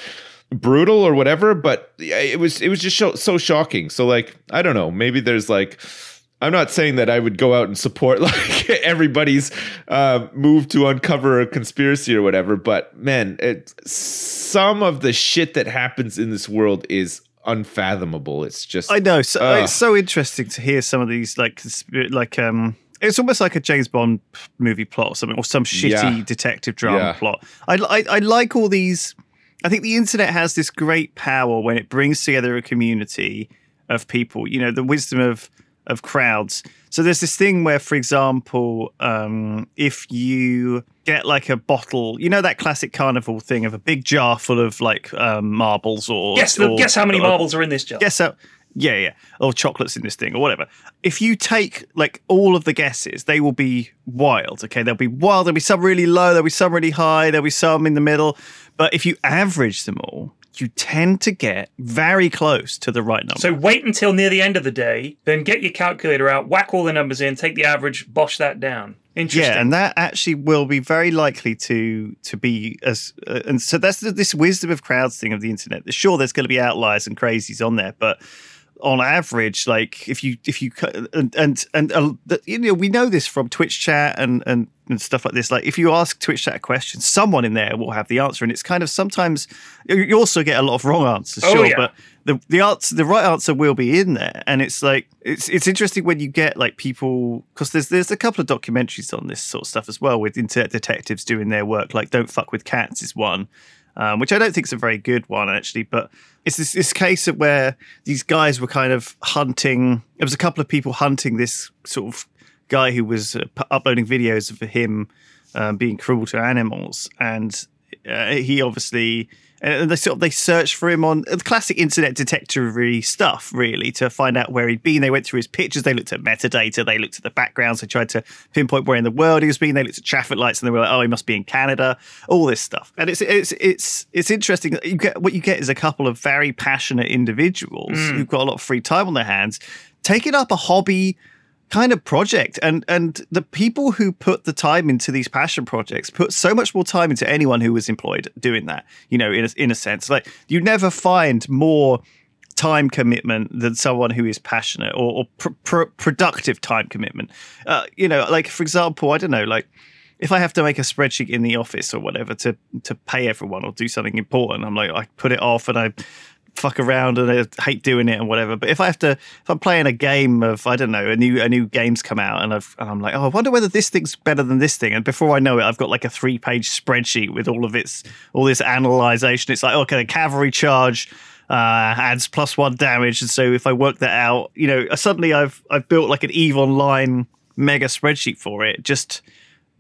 brutal or whatever. But it was it was just so, so shocking. So like I don't know, maybe there's like. I'm not saying that I would go out and support like everybody's uh, move to uncover a conspiracy or whatever, but man, it, some of the shit that happens in this world is unfathomable. It's just I know. So, Ugh. it's so interesting to hear some of these like like um. It's almost like a James Bond movie plot or something, or some shitty Yeah. detective drama Yeah. plot. I, I I like all these. I think the internet has this great power when it brings together a community of people. You know, the wisdom of of crowds. So there's this thing where, for example, um, if you get like a bottle, you know that classic carnival thing of a big jar full of like um, marbles or Guess or- guess how many or- marbles are in this jar. guess how yeah yeah or chocolates in this thing or whatever. If you take like all of the guesses they will be wild okay? There'll be wild. There'll be some really low there'll be some really high there'll be some in the middle. But if you average them all you tend to get very close to the right number So wait until near the end of the day, then get your calculator out, whack all the numbers in, take the average, bosh that down. Interesting. Yeah, and that actually will be very likely to to be as uh, and so that's the, this wisdom of crowds thing of the internet. Sure, there's going to be outliers and crazies on there, but on average, like if you if you and and and uh, you know we know this from Twitch chat and and and stuff like this. Like if you ask Twitch chat a question, someone in there will have the answer, and it's kind of sometimes you- also get a lot of wrong answers. Oh, sure, yeah. but the the answer the right answer will be in there and it's like it's it's interesting when you get like people because there's there's a couple of documentaries on this sort of stuff as well with internet detectives doing their work like don't fuck with cats is one um, which I don't think is a very good one actually but it's this, this case of where these guys were kind of hunting there was a couple of people hunting this sort of guy who was uh, p- uploading videos of him um, being cruel to animals and uh, he obviously and they sort of they searched for him on uh, classic internet detective stuff really to find out where he'd been. They went through his pictures. They looked at metadata. They looked at the backgrounds. They tried to pinpoint where in the world he was being. They looked at traffic lights and they were like oh he must be in canada. All this stuff. And it's it's it's it's interesting you get what you get is a couple of very passionate individuals who've got a lot of free time on their hands taking up a hobby kind of project. And and the people who put the time into these passion projects put so much more time into anyone who was employed doing that you know in a, in a sense. Like you never find more time commitment than someone who is passionate or, or pr- pr- productive time commitment. Uh, you know like for example i don't know like if I have to make a spreadsheet in the office or whatever to to pay everyone or do something important, I'm like I put it off and I fuck around and I hate doing it and whatever. But if I have to, if I'm playing a game of I don't know a new a new game's come out and I've and I'm like oh I wonder whether this thing's better than this thing and before I know it I've got like a three page spreadsheet with all of its all this analyzation. It's like okay, the cavalry charge uh, adds plus one damage, and so if I work that out, you know, suddenly I've I've built like an Eve Online mega spreadsheet for it just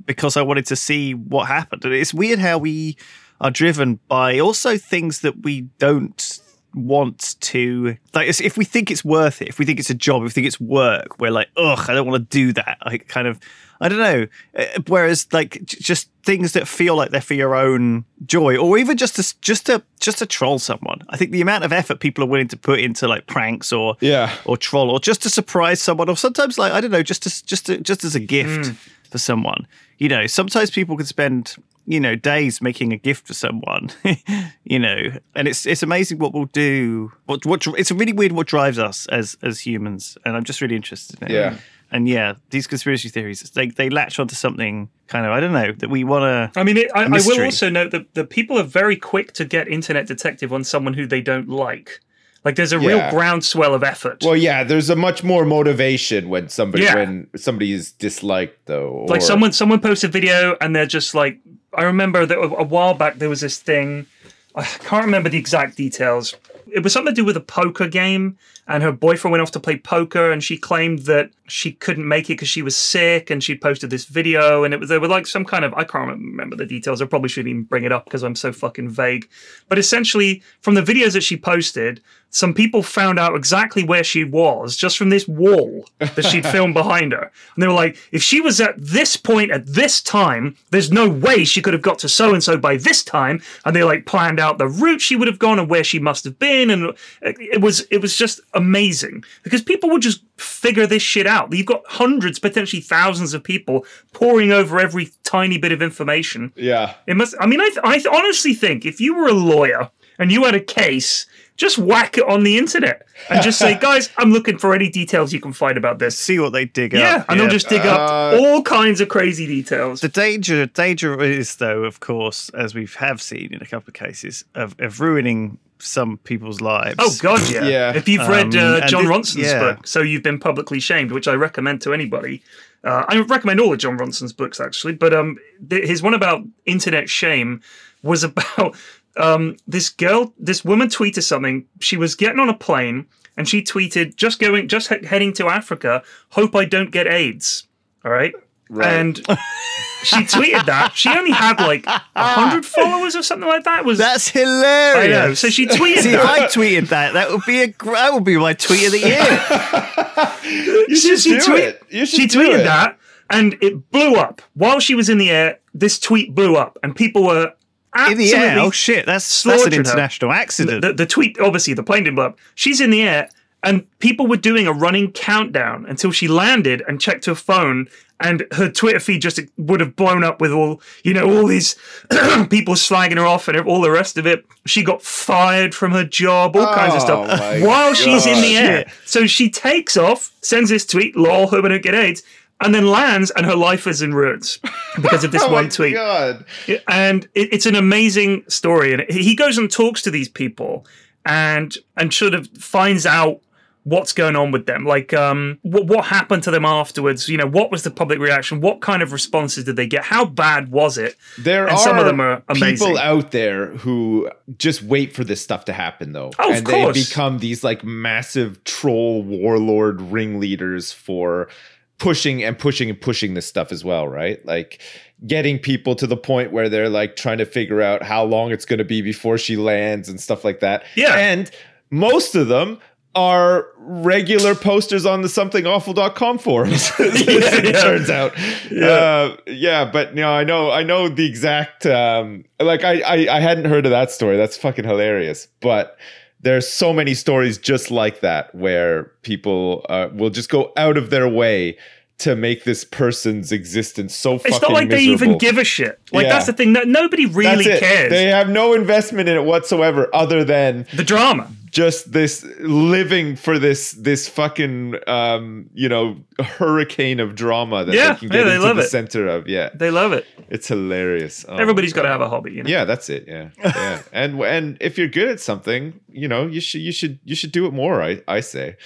because I wanted to see what happened. And it's weird how we are driven by also things that we don't want to like if we think it's worth it if we think it's a job if we think it's work we're like ugh i don't want to do that i kind of i don't know. Uh, whereas like just things that feel like they're for your own joy or even just to just to just to troll someone. I think the amount of effort people are willing to put into like pranks or Yeah. or troll or just to surprise someone or sometimes like i don't know just to, just to, just as a gift for someone. You know sometimes people can spend you know days making a gift for someone you know and it's it's amazing what we'll do what what it's really weird what drives us as as humans and i'm just really interested in it Yeah. and yeah these conspiracy theories they they latch onto something kind of i don't know that we want to I mean, it, I, I will also note that the people are very quick to get internet detective on someone who they don't like. Like, there's a real groundswell of effort. Well, yeah, there's a much more motivation when somebody Yeah. when somebody is disliked though. like someone someone posts a video and they're just like i remember that a while back there was this thing i can't remember the exact details. It was something to do with a poker game and her boyfriend went off to play poker and she claimed that she couldn't make it because she was sick and she posted this video and it was there were like some kind of i can't remember the details i probably shouldn't even bring it up because i'm so fucking vague. But essentially from the videos that she posted some people found out exactly where she was just from this wall that she'd filmed behind her. And they were like, if she was at this point at this time, there's no way she could have got to so and so by this time. And they like planned out the route she would have gone and where she must have been. And it was it was just amazing because people would just figure this shit out. You've got hundreds, potentially thousands of people pouring over every tiny bit of information. Yeah. It must. I mean, I, I honestly think if you were a lawyer and you had a case, just whack it on the internet and just say, guys, I'm looking for any details you can find about this. See what they dig up. Yeah, up. and they'll just dig Uh, up all kinds of crazy details. The danger, danger is though, of course, as we have seen in a couple of cases, of, of ruining some people's lives. Oh God, yeah. Yeah. If you've read Um, uh, Jon thi- Ronson's yeah. book, so you've been publicly shamed, which I recommend to anybody. Uh, I recommend all of Jon Ronson's books actually, but um, th- his one about internet shame was about um, this girl, this woman tweeted something. She was getting on a plane and she tweeted, "Just going, just he- heading to Africa. Hope I don't get AIDS." All right. Right. And she tweeted that. She only had like a hundred followers or something like that. It was That's I hilarious. know. So she tweeted See, if that. I tweeted that, that would be a gr- that would be my tweet of the year. You should do tweet- it. You should she do tweeted it. that and it blew up while she was in the air. This tweet blew up, and people were In the air. Oh shit! That's that's an slaughtered her. international accident. the, the tweet. Obviously, the plane didn't blow up. She's in the air, and people were doing a running countdown until she landed and checked her phone. And her Twitter feed just would have blown up with all, you know, all these people slagging her off and all the rest of it. She got fired from her job, all kinds of Oh stuff my while she's in the God. air. So she takes off, sends this tweet, lol, hope I don't get AIDS, and then lands, and her life is in ruins because of this Oh one my tweet. God. And it, it's an amazing story. And he goes and talks to these people and and sort of finds out what's going on with them like um what, what happened to them afterwards you know what was the public reaction what kind of responses did they get how bad was it There And are some of them are amazing. people out there who just wait for this stuff to happen, though, Oh, and they become these like massive troll warlord ringleaders for pushing and pushing and pushing this stuff as well, right? Like getting people to the point where they're like trying to figure out how long it's going to be before she lands and stuff like that. Yeah. and most of them. Are regular posters on the somethingawful.com forums, it yeah. turns out. Yeah. Uh, yeah, but no, I know, I know the exact. Um, like, I, I, I hadn't heard of that story. That's fucking hilarious. But there's so many stories just like that where people uh, will just go out of their way to make this person's existence so fucking it's not like they even give a shit. Like Yeah. that's the thing. That nobody really cares. They have no investment in it whatsoever, other than the drama just this living for this this fucking um you know hurricane of drama that Yeah, they can get yeah, they into love the it. center of. Yeah, they love it it's hilarious. Oh, everybody's got to have a hobby you know Yeah, that's it. Yeah, yeah. and and if you're good at something, you know, you should you should you should do it more. I I say.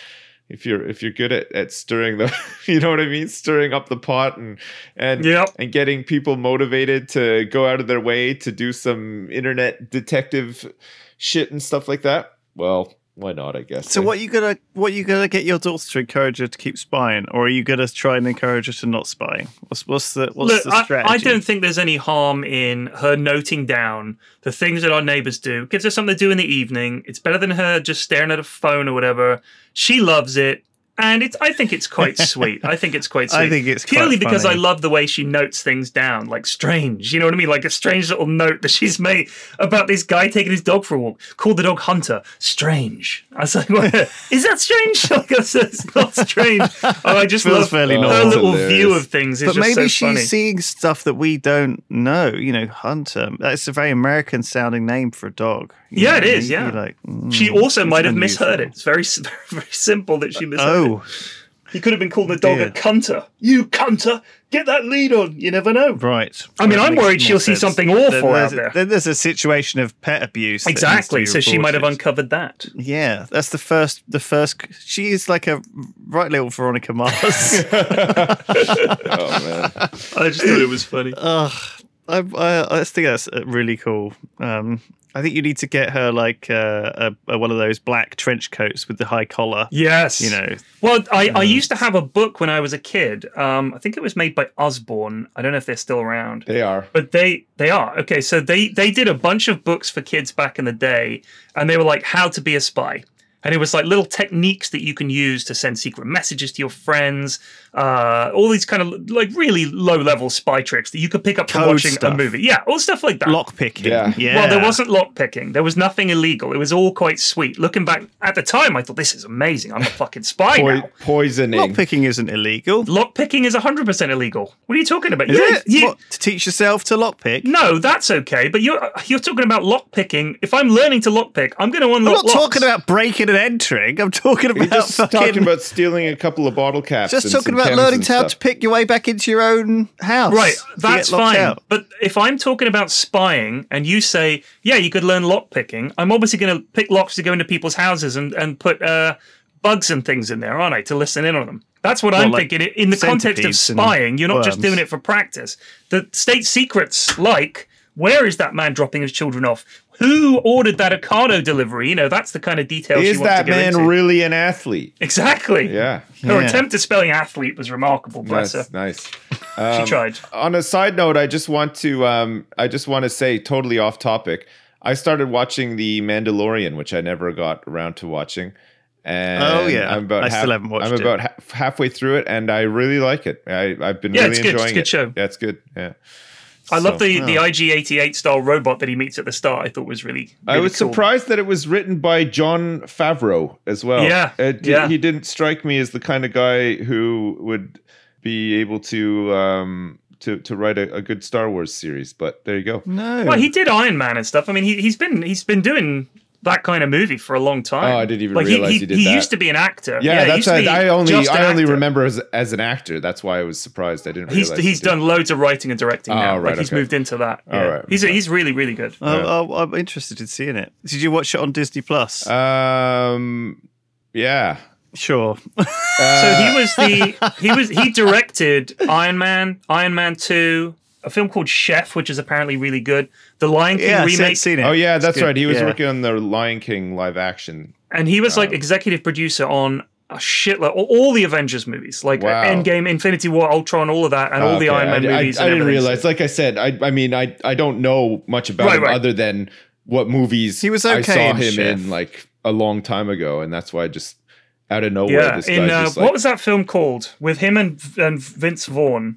If you're if you're good at, at stirring the you know what I mean stirring up the pot and and Yep. and getting people motivated to go out of their way to do some internet detective shit and stuff like that well why not i guess so eh? what you gonna what you gonna get your daughter to encourage her to keep spying, or are you gonna try and encourage her to not spying? What's what's the what's Look, the I, strategy? I don't think there's any harm in her noting down the things that our neighbors do. Gives her something to do in the evening. It's better than her just staring at a phone or whatever. She loves it. And it's I think it's quite sweet. I think it's quite sweet. I think it's quite purely because I love the way she notes things down, like strange. You know what I mean? Like a strange little note that she's made about this guy taking his dog for a walk. Called the dog Hunter. Strange. I was like, what? is that strange? Like I said, it's not strange. Oh, I just Feels love fairly her normal. little Hilarious. view of things. Is but just maybe so she's funny. seeing stuff that we don't know. You know, Hunter. That's a very American sounding name for a dog. You Yeah, know, it is, yeah. like, mm, She also might have misheard it. It's very, very, very simple that she misheard Oh, it. He could have been calling the dog dear. a cunter. You cunter, get that lead on. You never know. right. I mean, I'm worried she'll see sense. something awful Then out there's- there. Then there's a situation of pet abuse. that needs to Exactly. be So she might have reported. uncovered that. Yeah, that's the first. The first. She is like a right little Veronica Mars. oh man I just thought it was funny. Ugh, I, I, I think that's uh, really cool. Um, I think you need to get her like uh, a, a, one of those black trench coats with the high collar. Yes. You know, Well, I, I used to have a book when I was a kid. Um, I think it was made by Usborne. I don't know if they're still around. they are But they they are okay. So they they did a bunch of books for kids back in the day, and they were like how to be a spy. And it was like little techniques that you can use to send secret messages to your friends, uh, all these kind of like really low level spy tricks that you could pick up from Code watching a movie. Yeah, all stuff like that. Lock picking. Yeah. Yeah. Well, there wasn't lock picking. There was nothing illegal. It was all quite sweet. Looking back at the time, I thought this is amazing. I'm a fucking spy Poi- now. poisoning. Lock picking isn't illegal. Lock picking is 100% illegal. What are you talking about? Is You- it? you- What, to teach yourself to lock pick? no, that's okay. But you're you're talking about lock picking. If I'm learning to lock pick, I'm going to unlock. I'm unlock. not locks. talking about breaking and entering. I'm talking You're about just fucking. talking about stealing a couple of bottle caps. just talking about learning how to pick your way back into your own house. Right, that's fine. out. But if I'm talking about spying and you say, yeah, you could learn lock picking, I'm obviously going to pick locks to go into people's houses and, and put uh, bugs and things in there, aren't I, to listen in on them? That's what I'm like thinking. In the context of spying, you're not just doing it for practice. The state secrets, like, where is that man dropping his children off? Who ordered that Ocado delivery? You know, that's the kind of details Is you want that to go man into. really an athlete? exactly. Yeah. Her Yeah. attempt at spelling athlete was remarkable, bless That's her. nice. she tried. On a side note, I just want to um, I just want to say totally off topic. I started watching The Mandalorian, which I never got around to watching. And Oh, yeah. I'm about I half, still haven't watched I'm it. about ha- halfway through it, and I really like it. I, I've been Yeah, really it's good. It's a good it. show. Yeah, good. Yeah. I love So- the, the IG88 style robot that he meets at the start. I thought was really. I was cool. surprised that it was written by Jon Favreau as well. Yeah, It yeah. he didn't strike me as the kind of guy who would be able to um, to to write a, a good Star Wars series. But there you go. No. Well, he did Iron Man and stuff. I mean, he, he's been he's been doing that kind of movie for a long time. Oh, I didn't even like, realize he, he did he that. used to be an actor. Yeah, he that's used to I, be I only just I only actor. remember as as an actor. That's why I was surprised. I didn't. He's realize he's he did. done loads of writing and directing now. Oh, right, like he's moved into that. Yeah. right, He's okay. he's really really good. Oh, oh, I'm interested in seeing it. Did you watch it on Disney Plus? Um, yeah. sure. so he was the he was he directed Iron Man, Iron Man Two, a film called Chef, which is apparently really good. The Lion King yeah, remake, seen it. Oh yeah, that's good. right. He was Yeah. working on the Lion King live action. and he was Um, like executive producer on a shitload all, all the Avengers movies, like Wow. Endgame, Infinity War, Ultron, all of that, and all the Iron Man I, I- movies. I, and didn't everything. realize. Like I said, I I mean, I I don't know much about Right, him right. other than what movies He was I saw in him Chef. in like a long time ago, and that's why I just out of nowhere Yeah, this in uh, just what was that film called with him and and Vince Vaughn?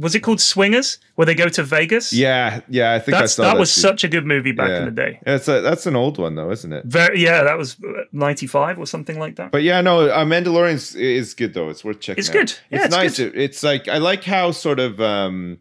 Was it called Swingers, where they go to Vegas? yeah, yeah. I think that's I saw that that was too. such a good movie back Yeah. in the day. That's a that's an old one though, isn't it? Very, yeah, that was ninety five or something like that. But yeah, no, uh, Mandalorian is, is good though. It's worth checking. It's out. good. Yeah, it's, it's nice. It- it's like I like how sort of um,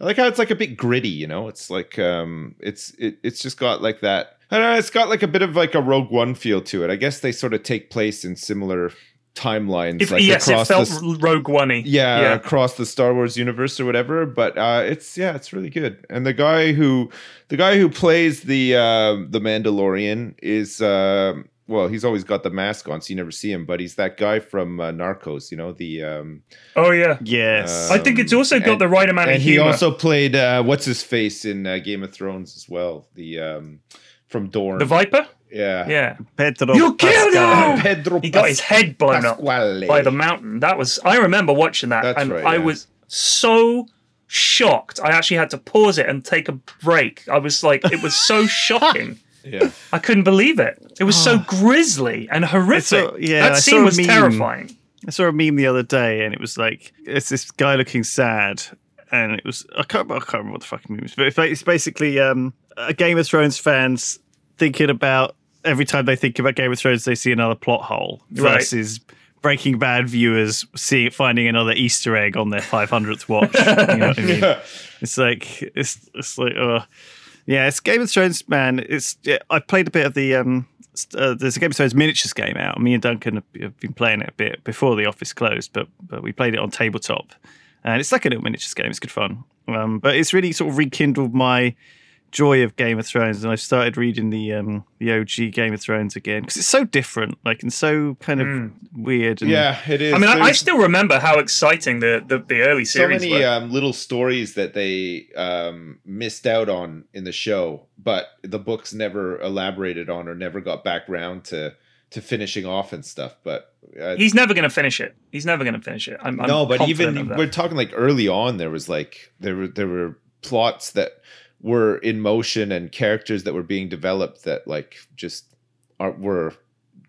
I like how it's like a bit gritty. You know, it's like um, it's it, it's just got like that. I don't know. It's got like a bit of like a Rogue One feel to it. I guess they sort of take place in similar timelines. If, like yes, it felt the, Rogue One yeah, yeah. across the Star Wars universe or whatever. But uh, it's yeah, it's really good. And the guy who the guy who plays the uh, the Mandalorian is uh, well, he's always got the mask on, so you never see him. But he's that guy from uh, Narcos, you know the. Um, Oh yeah. yes. I think it's also got and- the right amount of and he humor. also played uh, what's his face in uh, Game of Thrones as well. The um, from Dorne. the Viper. Yeah. Yeah. Pedro You killed him! Pedro. He got his head blown up by the mountain. That was I remember watching that, That's and right, I yeah. was so shocked. I actually had to pause it and take a break. I was like, it was so shocking. Yeah. I couldn't believe it. It was so grisly and horrific. saw- yeah, I that saw scene a was meme. terrifying. I saw a meme the other day, and it was like it's this guy looking sad, and it was I can't I can't remember what the fucking meme was, but it's ba- it's basically um, a Game of Thrones fans thinking about every time they think about Game of Thrones, they see another plot hole Right. versus. Breaking Bad viewers see finding another Easter egg on their 500th watch. You know what I mean? Yeah. It's like it's it's like uh yeah, it's Game of Thrones, man. It's yeah, I played a bit of the um. Uh, there's a Game of Thrones miniatures game out. Me and Duncan have, have been playing it a bit before the office closed, but but we played it on tabletop, and it's like a little miniatures game. It's good fun. Um, but it's really sort of rekindled my joy of Game of Thrones, and I've started reading the um the OG Game of Thrones again because it's so different, like and so kind of weird. And, Yeah, it is. I mean, I, I still remember how exciting the the, the early so series many were. um, little stories that they um, missed out on in the show, but the books never elaborated on or never got back round to to finishing off and stuff. But uh, He's never going to finish it. He's never going to finish it. I'm, I'm no, but even we're talking like early on, there was like there were there were plots that were in motion and characters that were being developed that like just are were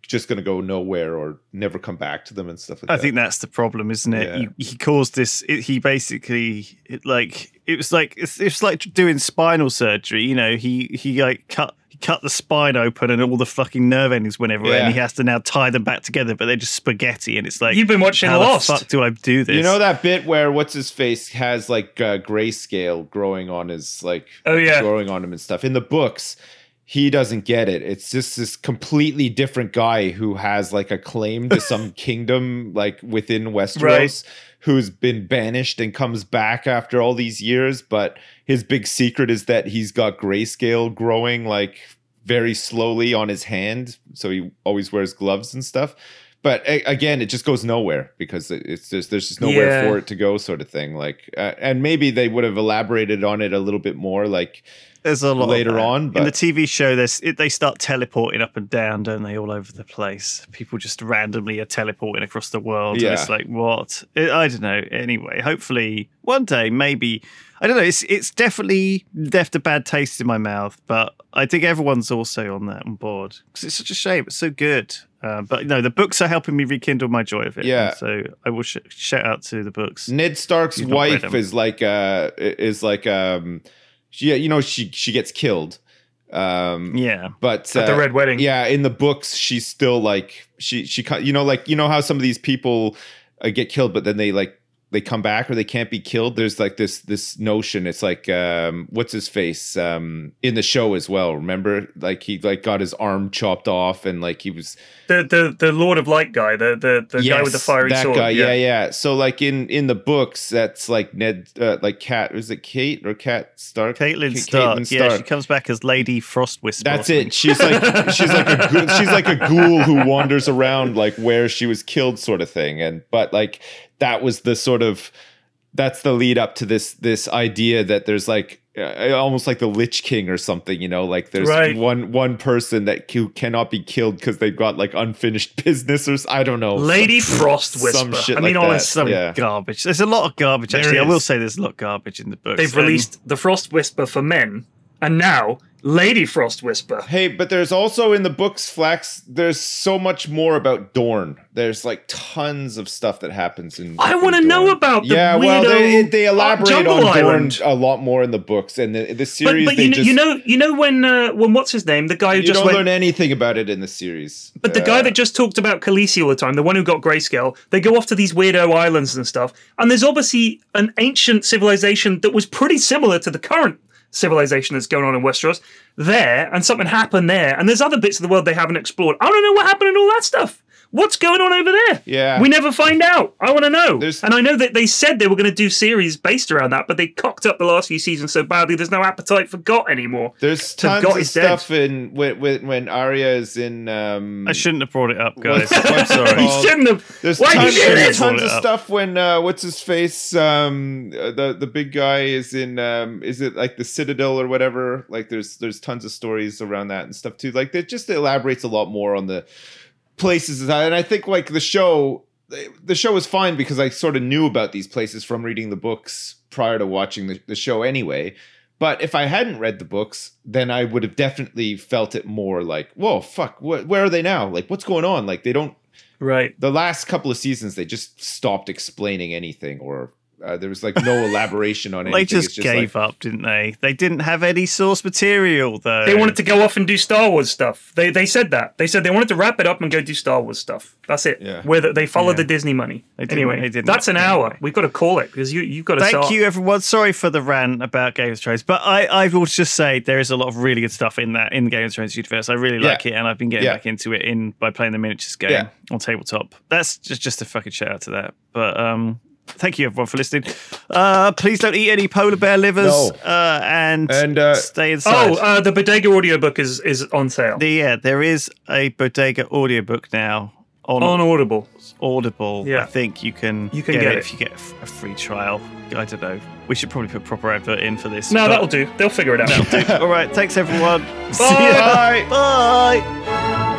just going to go nowhere or never come back to them and stuff like I that. think that's the problem, isn't it? Yeah. He, he caused this. It, he basically it, like it was like it's, it's like doing spinal surgery. You know, he he like cut he cut the spine open and all the fucking nerve endings went everywhere, and he has to now tie them back together. But they're just spaghetti, and it's like You've been watching how Lost. the fuck do I do this? You know that bit where what's his face has like uh, grayscale growing on his like Oh, yeah. growing on him and stuff. In the books, he doesn't get it. It's just this completely different guy who has like a claim to some kingdom like within Westeros Right. Who's been banished and comes back after all these years, but his big secret is that he's got grayscale growing like very slowly on his hand, so he always wears gloves and stuff. But again, it just goes nowhere because it's just there's just nowhere Yeah. for it to go, sort of thing. Like, uh, and maybe they would have elaborated on it a little bit more, like There's a lot later on, in the TV show. There's it, they start teleporting up and down, don't they? All over the place. People just randomly are teleporting across the world. Yeah. It's like what? I I don't know. Anyway, hopefully one day, maybe I don't know. It's it's definitely left a bad taste in my mouth, but I think everyone's also on that on board because it's such a shame. It's so good. Uh, but no, the books are helping me rekindle my joy of it. Yeah. so I will sh- shout out to the books. Ned Stark's You've not read wife is like uh is like um she you know she she gets killed. Um Yeah, but At the uh, Red Wedding. Yeah, in the books she's still like she she you know like you know how some of these people uh, get killed but then they like they come back or they can't be killed. There's like this this notion. It's like um what's his face um in the show as well. Remember like he like got his arm chopped off and like he was The the the Lord of Light guy, the the, the guy with the Yes, fiery that sword. guy, yeah. yeah, So like in in the books, that's like Ned, uh, like Cat. is it Kate or Cat Stark? Catelyn Ca- Stark. Catelyn Yeah, she comes back as Lady Frost Whisper. That's it. She's like she's like a ghoul, she's like a ghoul who wanders around like where she was killed, sort of thing. And but like that was the sort of that's the lead up to this this idea that there's like uh, almost like the Lich King or something, you know, like there's Right. one one person that who cannot be killed because they've got like unfinished business or s- I don't know. Lady some- Frost some Whisper. shit I mean, like that. honestly, some Yeah. garbage. There's a lot of garbage. There Actually, I will say there's a lot of garbage in the book. they've Um, released the Frost Whisper for men, and now Lady Frost Whisper. Hey, but there's also in the books, Flax, there's so much more about Dorne. There's like tons of stuff that happens in. I want to know about the Yeah, well, they, they uh, elaborate on Dorne Island. a lot more in the books, and the, the series. but they you, know, just, you know, you know when uh, when what's his name, the guy who you just don't went, learn anything about it in the series. But the guy Uh, that just talked about Khaleesi all the time, the one who got grayscale, they go off to these weirdo islands and stuff. And there's obviously an ancient civilization that was pretty similar to the current civilization that's going on in Westeros there, and something happened there. And there's other bits of the world they haven't explored. I don't know what happened and all that stuff. What's going on over there? Yeah. We never find out. I want to know. There's- and I know that they said they were going to do series based around that, but they cocked up the last few seasons so badly there's no appetite for Got anymore. There's So tons God of is dead. stuff in when when, when Arya is in. Um, I shouldn't have brought it up, guys. I'm sorry. You shouldn't have. There's Why tons, you do there's this? tons of stuff when uh, what's his face um, uh, the the big guy is in um, is it like the Citadel or whatever like there's there's tons of stories around that and stuff too like it just elaborates a lot more on the places and I think like the show the show was fine because I sort of knew about these places from reading the books prior to watching the, the show anyway. But if I hadn't read the books, then I would have definitely felt it more like, whoa, fuck, wh- where are they now? Like, what's going on? Like, they don't Right. the last couple of seasons they just stopped explaining anything or uh, there was like no elaboration on it. They It's just, gave like, up, didn't they? They didn't have any source material, though. They wanted to go off and do Star Wars stuff. They they said that. They said they wanted to wrap it up and go do Star Wars stuff. That's it. Yeah. Where the, they followed Yeah. the Disney money. They didn't- anyway, they didn't. that's an hour. Anyway. We've got to call it because you you've got to Thank start. you, everyone. Sorry for the rant about Game of Thrones, but I, I will just say there is a lot of really good stuff in that in the Game of Thrones universe. I really like Yeah. it, and I've been getting Yeah. back into it in by playing the miniatures game Yeah. on tabletop. That's just just a fucking shout out to that. But um, thank you everyone for listening. Uh, please don't eat any polar bear livers. No. Uh, and And, uh, stay inside. Oh, uh, the Bodega audiobook is is on sale The- yeah, there is a Bodega audiobook now on, on Audible. Audible. Yeah. I think you can, You can get, get it it. if you get a free trial. I don't know. We should probably put proper advert in for this. No, but- that'll do. They'll figure it out. All right. Thanks, everyone. See ya. Bye. Bye.